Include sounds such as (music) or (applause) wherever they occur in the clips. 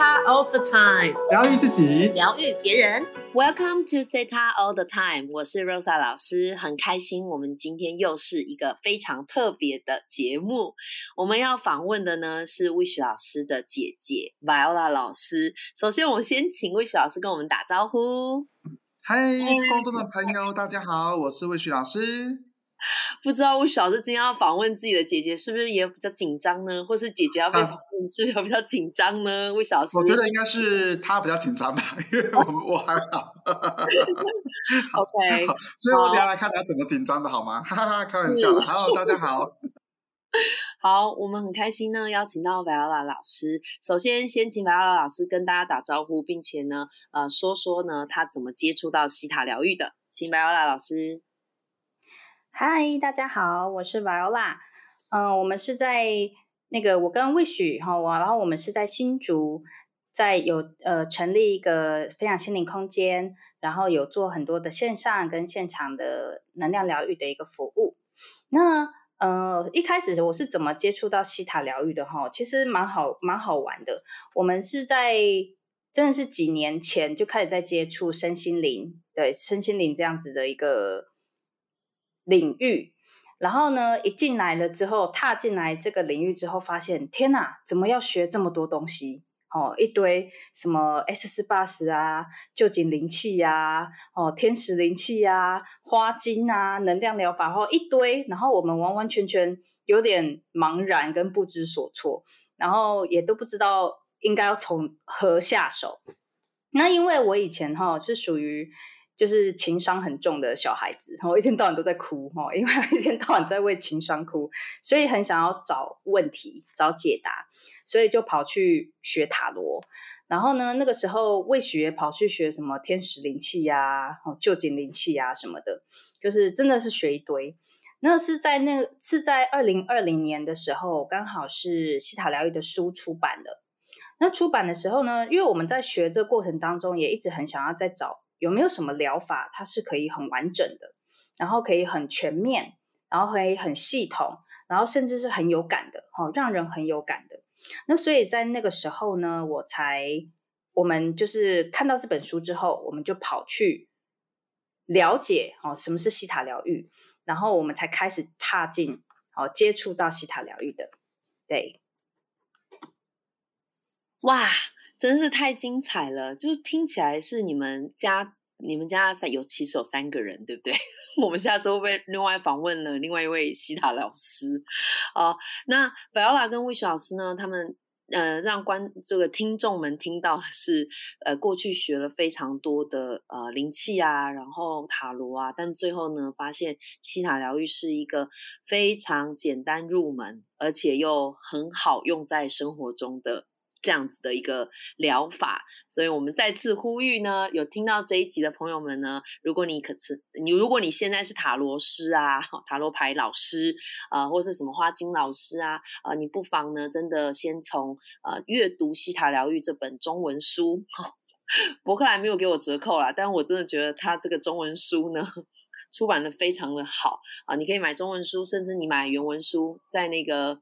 Theta all the time，疗愈自己，疗愈别人。Welcome to Theta all the time，我是 Rosa 老师，很开心我们今天又是一个非常特别的节目。我们要访问的呢是 Wish 老师的姐姐 Viola 老师。首先，我们先请 Wish 老师跟我们打招呼。嗨，观众的朋友，大家好，我是 Wish 老师。(laughs) 不知道魏老师今天要访问自己的姐姐，是不是也比较紧张呢？或是姐姐要被访问，是不是比较紧张呢？魏小师，我觉得应该是他比较紧张吧，因为我我还好。(laughs) OK，所以我等下来看他怎么紧张的好吗？哈哈哈，开玩笑。好，大家好。(laughs) 好，我们很开心呢，邀请到 Viola 老师。首先，先请 Viola 老师跟大家打招呼，并且呢，呃，说说呢，他怎么接触到西塔疗愈的。请 Viola 老师。嗨，大家好，我是 Viola。嗯，我们是在那个我跟魏许哈，我然后我们是在新竹，在有呃成立一个分享心灵空间，然后有做很多的线上跟现场的能量疗愈的一个服务。那呃一开始我是怎么接触到西塔疗愈的哈？其实蛮好蛮好玩的。我们是在真的是几年前就开始在接触身心灵，对身心灵这样子的一个。领域，然后呢，一进来了之后，踏进来这个领域之后，发现天哪，怎么要学这么多东西？哦，一堆什么 S 四八十啊，旧景灵气呀，哦，天使灵气呀，花精啊，能量疗法，哦，一堆，然后我们完完全全有点茫然跟不知所措，然后也都不知道应该要从何下手。那因为我以前哈是属于。就是情商很重的小孩子，然后一天到晚都在哭哈，因为一天到晚在为情商哭，所以很想要找问题、找解答，所以就跑去学塔罗。然后呢，那个时候未学，跑去学什么天使灵气呀、哦旧景灵气呀什么的，就是真的是学一堆。那是在那是在二零二零年的时候，刚好是西塔疗愈的书出版了。那出版的时候呢，因为我们在学这过程当中，也一直很想要再找。有没有什么疗法，它是可以很完整的，然后可以很全面，然后可以很系统，然后甚至是很有感的，哦，让人很有感的。那所以在那个时候呢，我才我们就是看到这本书之后，我们就跑去了解哦什么是西塔疗愈，然后我们才开始踏进哦接触到西塔疗愈的。对，哇。真是太精彩了！就是听起来是你们家，你们家三有其实有三个人，对不对？(laughs) 我们下次会不会另外访问了另外一位西塔老师？哦，那百奥拉跟魏雪老师呢？他们呃，让观这个听众们听到是呃，过去学了非常多的呃灵气啊，然后塔罗啊，但最后呢，发现西塔疗愈是一个非常简单入门，而且又很好用在生活中的。这样子的一个疗法，所以我们再次呼吁呢，有听到这一集的朋友们呢，如果你可是你，如果你现在是塔罗师啊，塔罗牌老师啊，或是什么花精老师啊，呃，你不妨呢，真的先从呃阅读《西塔疗愈》这本中文书，(laughs) 博客来没有给我折扣啦，但我真的觉得他这个中文书呢，出版的非常的好啊，你可以买中文书，甚至你买原文书，在那个。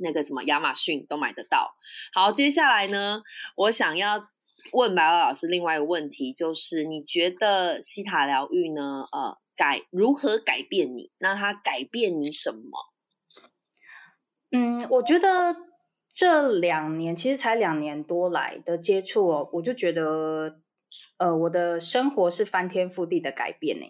那个什么亚马逊都买得到。好，接下来呢，我想要问白老老师另外一个问题，就是你觉得西塔疗愈呢，呃，改如何改变你？那它改变你什么？嗯，我觉得这两年其实才两年多来的接触哦，我就觉得，呃，我的生活是翻天覆地的改变呢，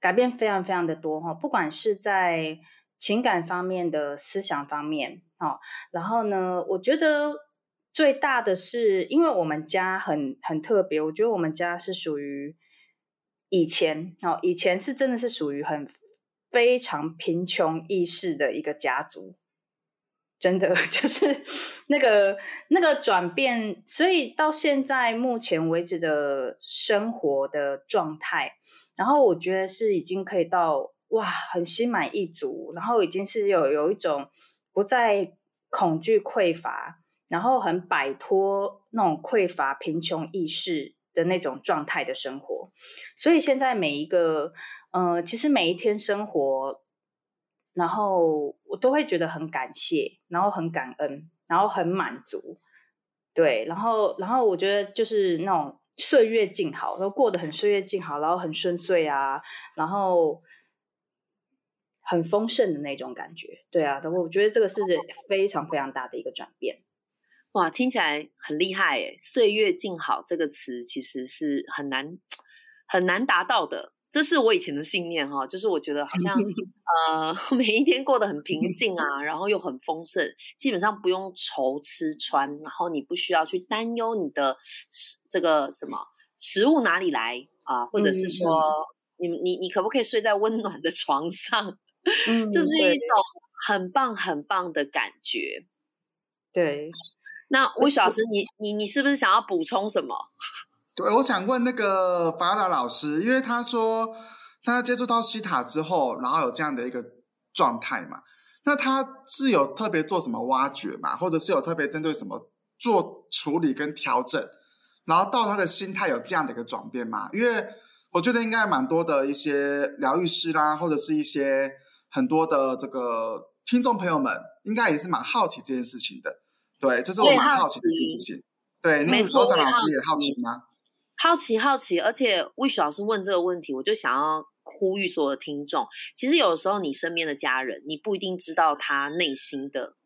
改变非常非常的多哈，不管是在。情感方面的思想方面，哦，然后呢，我觉得最大的是，因为我们家很很特别，我觉得我们家是属于以前，哦，以前是真的是属于很非常贫穷意识的一个家族，真的 (laughs) 就是那个那个转变，所以到现在目前为止的生活的状态，然后我觉得是已经可以到。哇，很心满意足，然后已经是有有一种不再恐惧匮乏，然后很摆脱那种匮乏贫穷意识的那种状态的生活。所以现在每一个，呃，其实每一天生活，然后我都会觉得很感谢，然后很感恩，然后很满足。对，然后然后我觉得就是那种岁月静好，然后过得很岁月静好，然后很顺遂啊，然后很丰盛的那种感觉。对啊，我觉得这个是非常非常大的一个转变。哇，听起来很厉害诶！岁月静好这个词其实是很难很难达到的，这是我以前的信念哈，就是我觉得好像 (laughs) 呃每一天过得很平静啊，然后又很丰盛，基本上不用愁吃穿，然后你不需要去担忧你的这个什么食物哪里来啊，或者是说你你你可不可以睡在温暖的床上？(laughs) 这是一种很棒很棒的感觉，对。那魏老师，你你你是不是想要补充什么？(laughs) 对，我想问那个法达老师，因为他说他接触到西塔之后，然后有这样的一个状态嘛，那他是有特别做什么挖掘嘛，或者是有特别针对什么做处理跟调整，然后到他的心态有这样的一个转变嘛？因为我觉得应该蛮多的一些疗愈师啦，或者是一些很多的这个听众朋友们，应该也是蛮好奇这件事情的。对，这是我蛮好奇的一件事情。对，那罗长老师也好奇吗？好奇，好奇。而且魏雪老师问这个问题，我就想要呼吁所有的听众。其实有时候你身边的家人，你不一定知道他内心的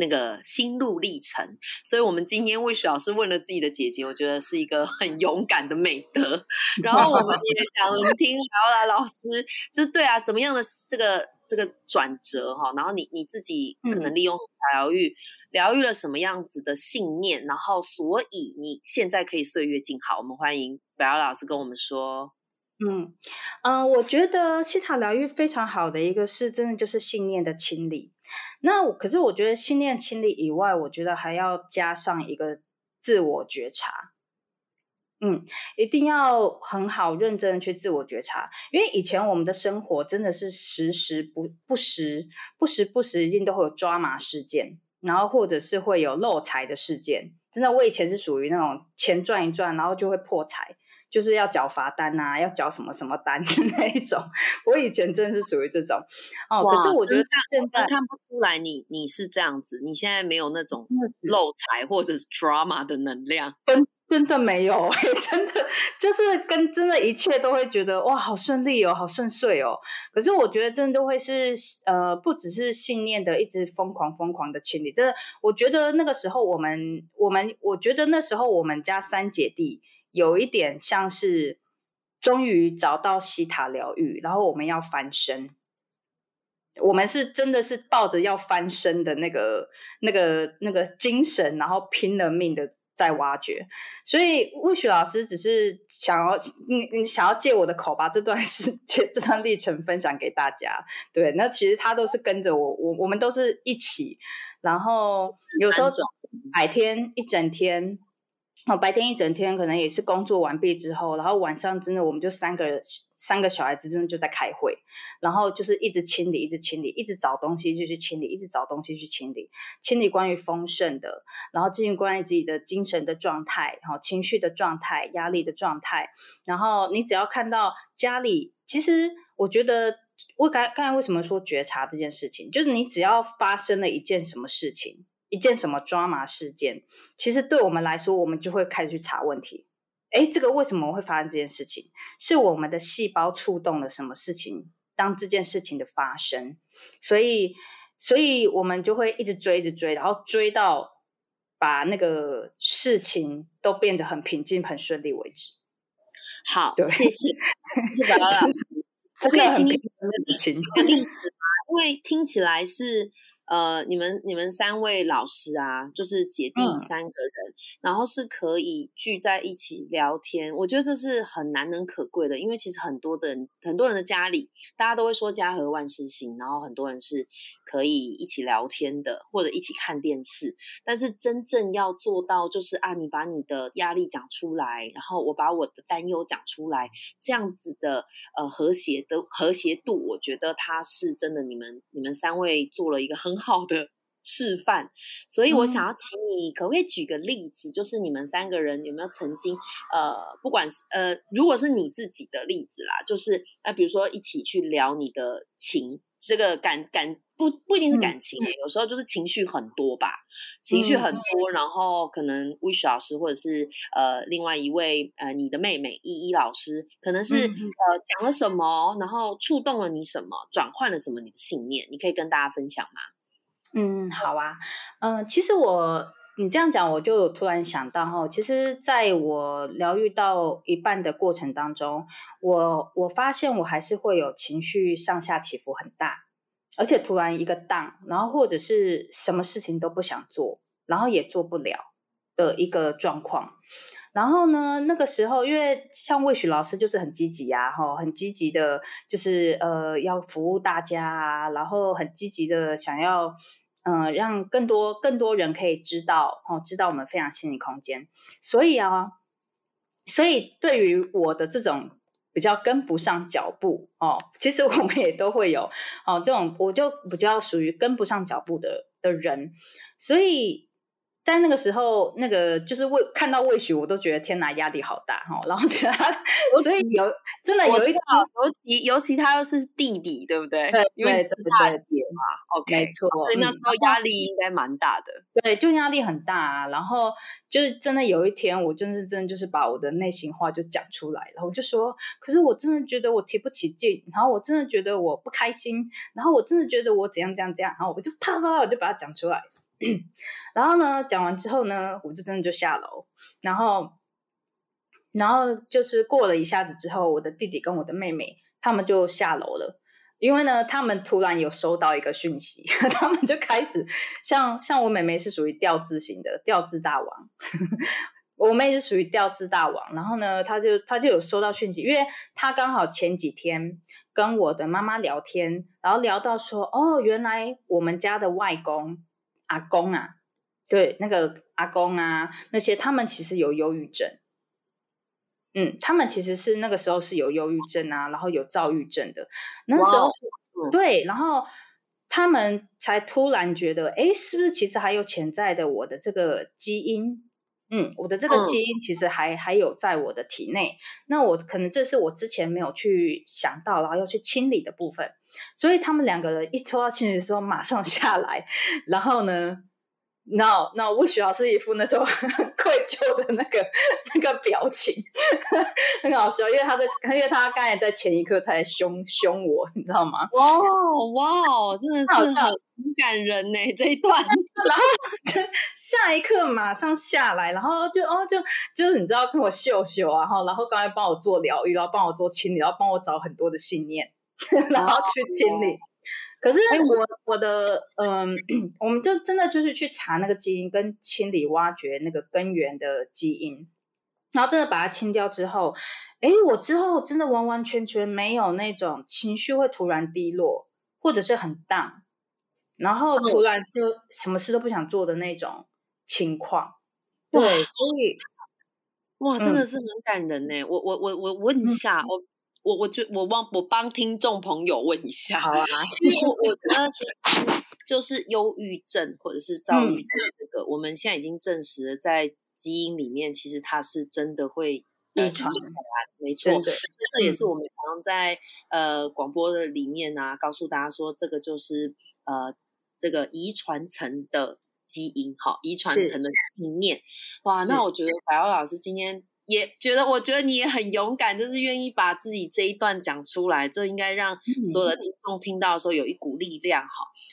那个心路历程。所以，我们今天魏雪老师问了自己的姐姐，我觉得是一个很勇敢的美德。(laughs) 然后，我们也想听劳拉老师，就对啊，怎么样的这个这个转折哈？然后你你自己可能利用疗愈。疗愈了什么样子的信念，然后所以你现在可以岁月静好。我们欢迎白瑶老师跟我们说。嗯嗯，我觉得西塔疗愈非常好的一个是，真的就是信念的清理。那可是我觉得信念清理以外，我觉得还要加上一个自我觉察。嗯，一定要很好认真去自我觉察，因为以前我们的生活真的是时时不不时不时不时一定都会有抓马事件。然后或者是会有漏财的事件，真的，我以前是属于那种钱赚一赚，然后就会破财，就是要缴罚单啊，要缴什么什么单的那一种。我以前真的是属于这种哦。可是我觉得现在看不出来，你你是这样子，你现在没有那种漏财或者是 drama 的能量。真的没有，(laughs) 真的就是跟真的一切都会觉得哇，好顺利哦，好顺遂哦。可是我觉得真的都会是呃，不只是信念的一直疯狂疯狂的清理。真的，我觉得那个时候我们我们，我觉得那时候我们家三姐弟有一点像是终于找到西塔疗愈，然后我们要翻身。我们是真的是抱着要翻身的那个那个那个精神，然后拼了命的。在挖掘，所以魏雪老师只是想要，你你想要借我的口把这段时间、这段历程分享给大家。对，那其实他都是跟着我，我我们都是一起，然后有时候白天一整天。白天一整天可能也是工作完毕之后，然后晚上真的我们就三个三个小孩子真的就在开会，然后就是一直清理，一直清理，一直找东西就去清理，一直找东西去清理，清理关于丰盛的，然后进行关于自己的精神的状态，然后情绪的状态，压力的状态，然后你只要看到家里，其实我觉得我刚刚才为什么说觉察这件事情，就是你只要发生了一件什么事情。一件什么抓马事件，其实对我们来说，我们就会开始去查问题。哎，这个为什么会发生这件事情？是我们的细胞触动了什么事情？当这件事情的发生，所以，所以我们就会一直追，一直追，然后追到把那个事情都变得很平静、很顺利为止。好，谢谢，(laughs) 谢谢宝宝老师。可以请你举个例子吗？因为听起来是。呃，你们你们三位老师啊，就是姐弟三个人，然后是可以聚在一起聊天，我觉得这是很难能可贵的，因为其实很多的人，很多人的家里，大家都会说家和万事兴，然后很多人是。可以一起聊天的，或者一起看电视，但是真正要做到，就是啊，你把你的压力讲出来，然后我把我的担忧讲出来，这样子的呃和谐的和谐度，我觉得他是真的，你们你们三位做了一个很好的示范。所以我想要请你，可不可以举个例子，就是你们三个人有没有曾经呃，不管是呃，如果是你自己的例子啦，就是呃，比如说一起去聊你的情，这个感感。不不一定是感情，有时候就是情绪很多吧，情绪很多，然后可能 Wish 老师或者是呃另外一位呃你的妹妹依依老师，可能是呃讲了什么，然后触动了你什么，转换了什么你的信念，你可以跟大家分享吗？嗯，好啊，嗯，其实我你这样讲，我就突然想到哈，其实在我疗愈到一半的过程当中，我我发现我还是会有情绪上下起伏很大。而且突然一个档，然后或者是什么事情都不想做，然后也做不了的一个状况。然后呢，那个时候因为像魏许老师就是很积极啊，哈，很积极的，就是呃要服务大家啊，然后很积极的想要嗯让更多更多人可以知道哦，知道我们非常心理空间。所以啊，所以对于我的这种。比较跟不上脚步哦，其实我们也都会有哦，这种我就比较属于跟不上脚步的的人，所以。在那个时候，那个就是魏看到魏许，我都觉得天哪，压力好大哈。然后他，所以有真的有一个，尤其尤其他又是弟弟，对不对？对对对大姐嘛，OK，没错。所以那时候压力应该蛮大的。对，就压力很大啊。然后就是真的有一天，我真是真的就是把我的内心话就讲出来了。我就说，可是我真的觉得我提不起劲，然后我真的觉得我不开心，然后我真的觉得我怎样怎样怎样，然后我就啪啪啪，我就把它讲出来。然后呢，讲完之后呢，我就真的就下楼，然后，然后就是过了一下子之后，我的弟弟跟我的妹妹他们就下楼了，因为呢，他们突然有收到一个讯息，(laughs) 他们就开始像像我妹妹是属于调字型的调字大王，(laughs) 我妹是属于调字大王，然后呢，他就他就有收到讯息，因为他刚好前几天跟我的妈妈聊天，然后聊到说，哦，原来我们家的外公。阿公啊，对，那个阿公啊，那些他们其实有忧郁症，嗯，他们其实是那个时候是有忧郁症啊，然后有躁郁症的，那时候对，然后他们才突然觉得，哎，是不是其实还有潜在的我的这个基因？嗯，我的这个基因其实还还有在我的体内，那我可能这是我之前没有去想到，然后要去清理的部分，所以他们两个人一抽到清理的时候马上下来，然后呢？那那魏许老师一副那种 (laughs) 愧疚的那个那个表情，(laughs) 很好笑，因为他在，因为他刚才在前一刻他在凶凶我，你知道吗？哇哇，真的是很感人呢这一段。(laughs) 然后下一刻马上下来，然后就哦就就是你知道跟我秀秀啊，然后然后刚才帮我做疗愈，然后帮我做清理，然后帮我找很多的信念，(laughs) 然后去清理。可是我我的嗯，我们就真的就是去查那个基因，跟清理挖掘那个根源的基因，然后真的把它清掉之后，哎，我之后真的完完全全没有那种情绪会突然低落，或者是很荡，然后突然就什么事都不想做的那种情况。对，所以 (laughs) 哇，真的是很感人呢。我我我我问一下我。我我就我帮我帮听众朋友问一下，好啊，(laughs) 因为我觉得其实就是忧郁症或者是躁郁症这个，我们现在已经证实了，在基因里面其实它是真的会遗传下来，没错，这也是我们常常在呃广播的里面啊，告诉大家说，这个就是呃这个遗传层的基因，哈，遗传层的信念，哇，那我觉得白欧老师今天。也觉得，我觉得你也很勇敢，就是愿意把自己这一段讲出来，这应该让所有的听众听到的时候有一股力量。哈，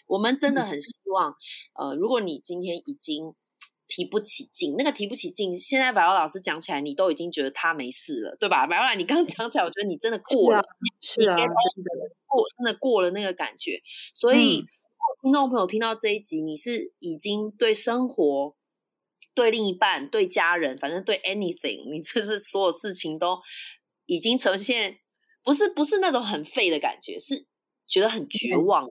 我们真的很希望，呃，如果你今天已经提不起劲，那个提不起劲，现在白欧老师讲起来，你都已经觉得他没事了，对吧？白欧老师，你刚 (laughs) 讲起来，我觉得你真的过了，是啊，过真的过了那个感觉。所以，听众朋友听到这一集，你是已经对生活。对另一半、对家人，反正对 anything，你就是所有事情都已经呈现，不是不是那种很废的感觉，是觉得很绝望吗，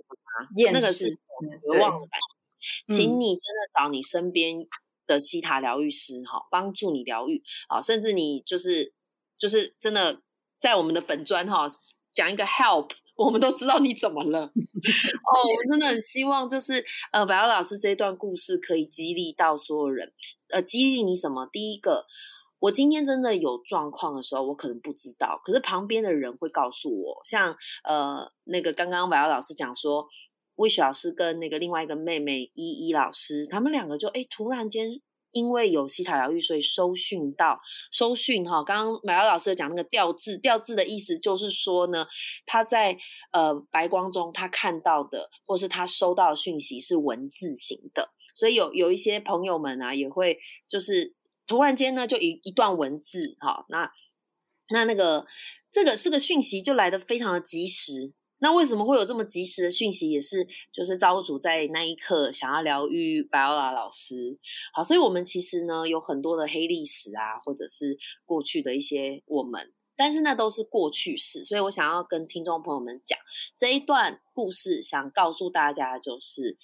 那个是绝望的感觉。请你真的找你身边的西塔疗愈师哈，帮助你疗愈啊，甚至你就是就是真的在我们的本专哈讲一个 help。我们都知道你怎么了 (laughs) 哦，我真的很希望，就是呃，白老师这段故事可以激励到所有人。呃，激励你什么？第一个，我今天真的有状况的时候，我可能不知道，可是旁边的人会告诉我。像呃，那个刚刚白老师讲说，魏雪老师跟那个另外一个妹妹依依老师，他们两个就哎突然间。因为有西塔疗愈，所以收讯到收讯哈。刚刚马瑶老师讲那个调字，调字的意思就是说呢，他在呃白光中他看到的，或是他收到的讯息是文字型的，所以有有一些朋友们啊，也会就是突然间呢，就一一段文字哈，那那那个这个是个讯息，就来的非常的及时。那为什么会有这么及时的讯息？也是就是造物主在那一刻想要疗愈白欧拉老师。好，所以我们其实呢有很多的黑历史啊，或者是过去的一些我们，但是那都是过去式。所以我想要跟听众朋友们讲这一段故事，想告诉大家就是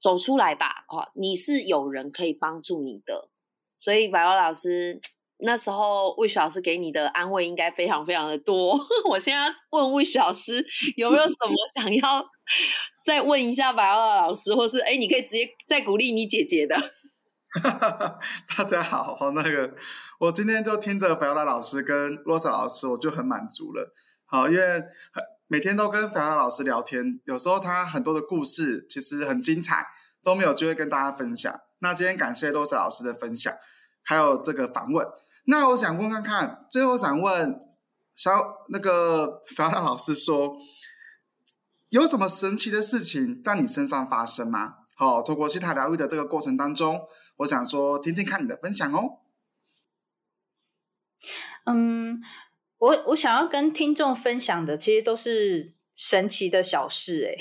走出来吧，哦，你是有人可以帮助你的。所以白欧老师。那时候魏雪老师给你的安慰应该非常非常的多。(laughs) 我现在问魏雪老师有没有什么 (laughs) 想要再问一下白奥老师，或是哎，你可以直接再鼓励你姐姐的。(laughs) 大家好，好那个，我今天就听着白奥老师跟罗莎老师，我就很满足了。好，因为每天都跟白奥老师聊天，有时候他很多的故事其实很精彩，都没有机会跟大家分享。那今天感谢罗莎老师的分享，还有这个访问。那我想问看看，最后想问小那个法拉老师说，有什么神奇的事情在你身上发生吗？好，透过西塔疗愈的这个过程当中，我想说听听看你的分享哦。嗯，我我想要跟听众分享的，其实都是神奇的小事，(laughs) 哎，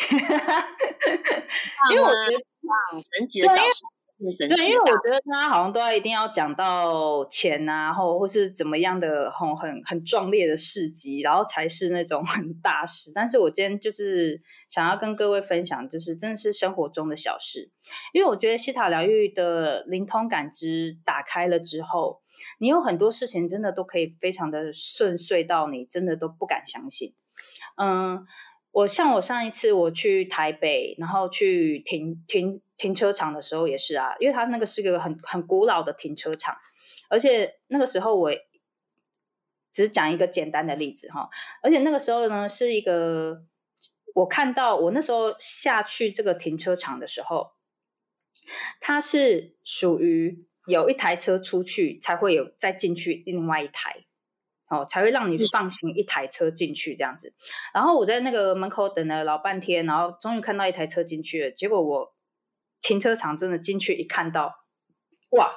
因为我觉得神奇的小事。对，因为我觉得他好像都要一定要讲到钱啊，或或是怎么样的很很很壮烈的事迹，然后才是那种 (laughs) 很大事。但是我今天就是想要跟各位分享，就是真的是生活中的小事。因为我觉得西塔疗愈的灵通感知打开了之后，你有很多事情真的都可以非常的顺遂到你真的都不敢相信。嗯，我像我上一次我去台北，然后去停停。停车场的时候也是啊，因为它那个是个很很古老的停车场，而且那个时候我只讲一个简单的例子哈，而且那个时候呢是一个我看到我那时候下去这个停车场的时候，它是属于有一台车出去才会有再进去另外一台哦，才会让你放行一台车进去这样子。然后我在那个门口等了老半天，然后终于看到一台车进去了，结果我。停车场真的进去一看到，哇，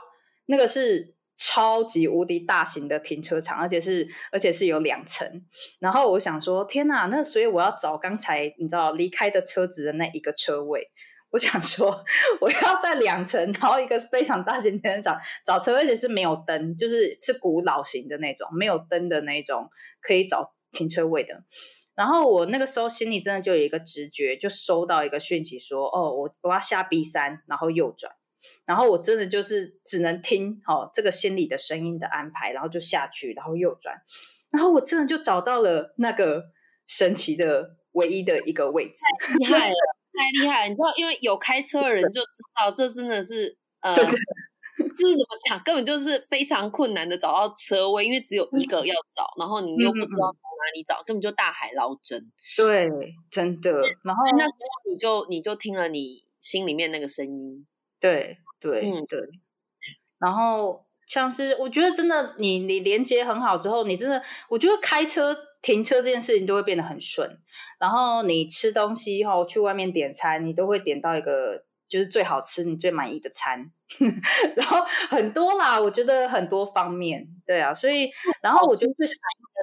那个是超级无敌大型的停车场，而且是而且是有两层。然后我想说，天哪，那所以我要找刚才你知道离开的车子的那一个车位。我想说，我要在两层，然后一个非常大型停车场找车位，而且是没有灯，就是是古老型的那种，没有灯的那种，可以找停车位的。然后我那个时候心里真的就有一个直觉，就收到一个讯息说，哦，我我要下 B 三，然后右转。然后我真的就是只能听哦这个心里的声音的安排，然后就下去，然后右转。然后我真的就找到了那个神奇的唯一的一个位置，太厉害了，太厉害！了！你知道，因为有开车的人就知道，这真的是呃。这是怎么讲？根本就是非常困难的找到车位，因为只有一个要找，然后你又不知道里找，根本就大海捞针。对，真的。然后那时候你就你就听了你心里面那个声音。对对嗯对。然后像是我觉得真的，你你连接很好之后，你真的我觉得开车停车这件事情都会变得很顺。然后你吃东西后去外面点餐，你都会点到一个。就是最好吃、你最满意的餐，(laughs) 然后很多啦，我觉得很多方面，对啊，所以然后我觉得最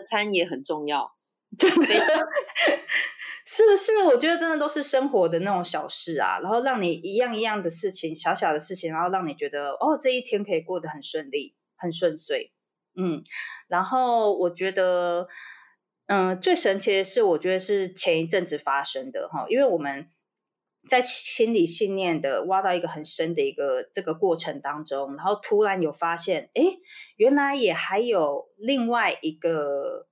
餐也很重要，(laughs) 真的，(laughs) 是不是？我觉得真的都是生活的那种小事啊，然后让你一样一样的事情，小小的事情，然后让你觉得哦，这一天可以过得很顺利、很顺遂，嗯，然后我觉得，嗯，最神奇的是，我觉得是前一阵子发生的哈，因为我们。在心理信念的挖到一个很深的一个这个过程当中，然后突然有发现，哎，原来也还有另外一个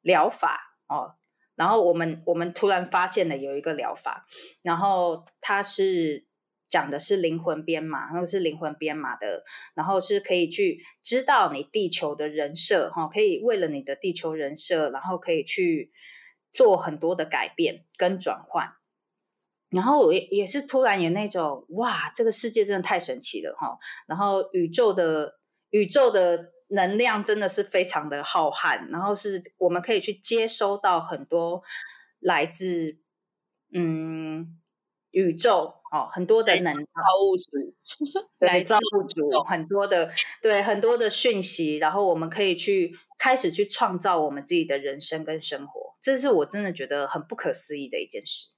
疗法哦。然后我们我们突然发现了有一个疗法，然后它是讲的是灵魂编码，然后是灵魂编码的，然后是可以去知道你地球的人设哈，可以为了你的地球人设，然后可以去做很多的改变跟转换。然后我也也是突然有那种哇，这个世界真的太神奇了哈！然后宇宙的宇宙的能量真的是非常的浩瀚，然后是我们可以去接收到很多来自嗯宇宙哦很多的能造物主来造物主很多的对很多的讯息，然后我们可以去开始去创造我们自己的人生跟生活，这是我真的觉得很不可思议的一件事。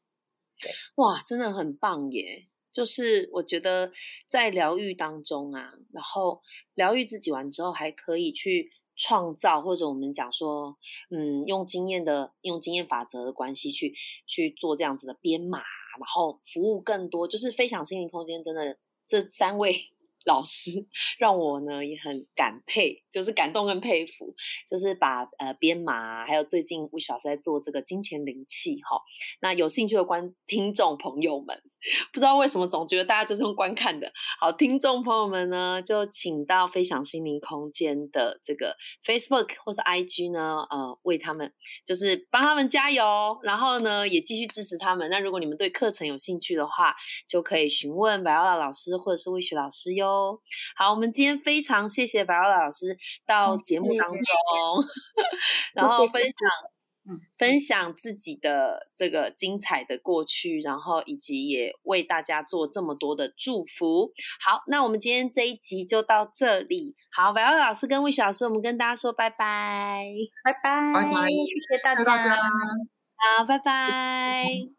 哇，真的很棒耶！就是我觉得在疗愈当中啊，然后疗愈自己完之后，还可以去创造，或者我们讲说，嗯，用经验的用经验法则的关系去去做这样子的编码，然后服务更多，就是非常心灵空间真的这三位。老师 (laughs) 让我呢也很感佩，就是感动跟佩服，就是把呃编码，还有最近魏老师在做这个金钱灵气哈。那有兴趣的观听众朋友们，(laughs) 不知道为什么总觉得大家就是用观看的。好，听众朋友们呢，就请到飞翔心灵空间的这个 Facebook 或者 IG 呢，呃，为他们就是帮他们加油，然后呢也继续支持他们。那如果你们对课程有兴趣的话，就可以询问白奥老师或者是魏雪老师哟。好，我们今天非常谢谢白奥老师到节目当中，(laughs) 然后分享，嗯，分享自己的这个精彩的过去，然后以及也为大家做这么多的祝福。好，那我们今天这一集就到这里。好，白奥老师跟魏雪老师，我们跟大家说拜拜，拜拜，拜拜，谢谢大家，好，拜拜。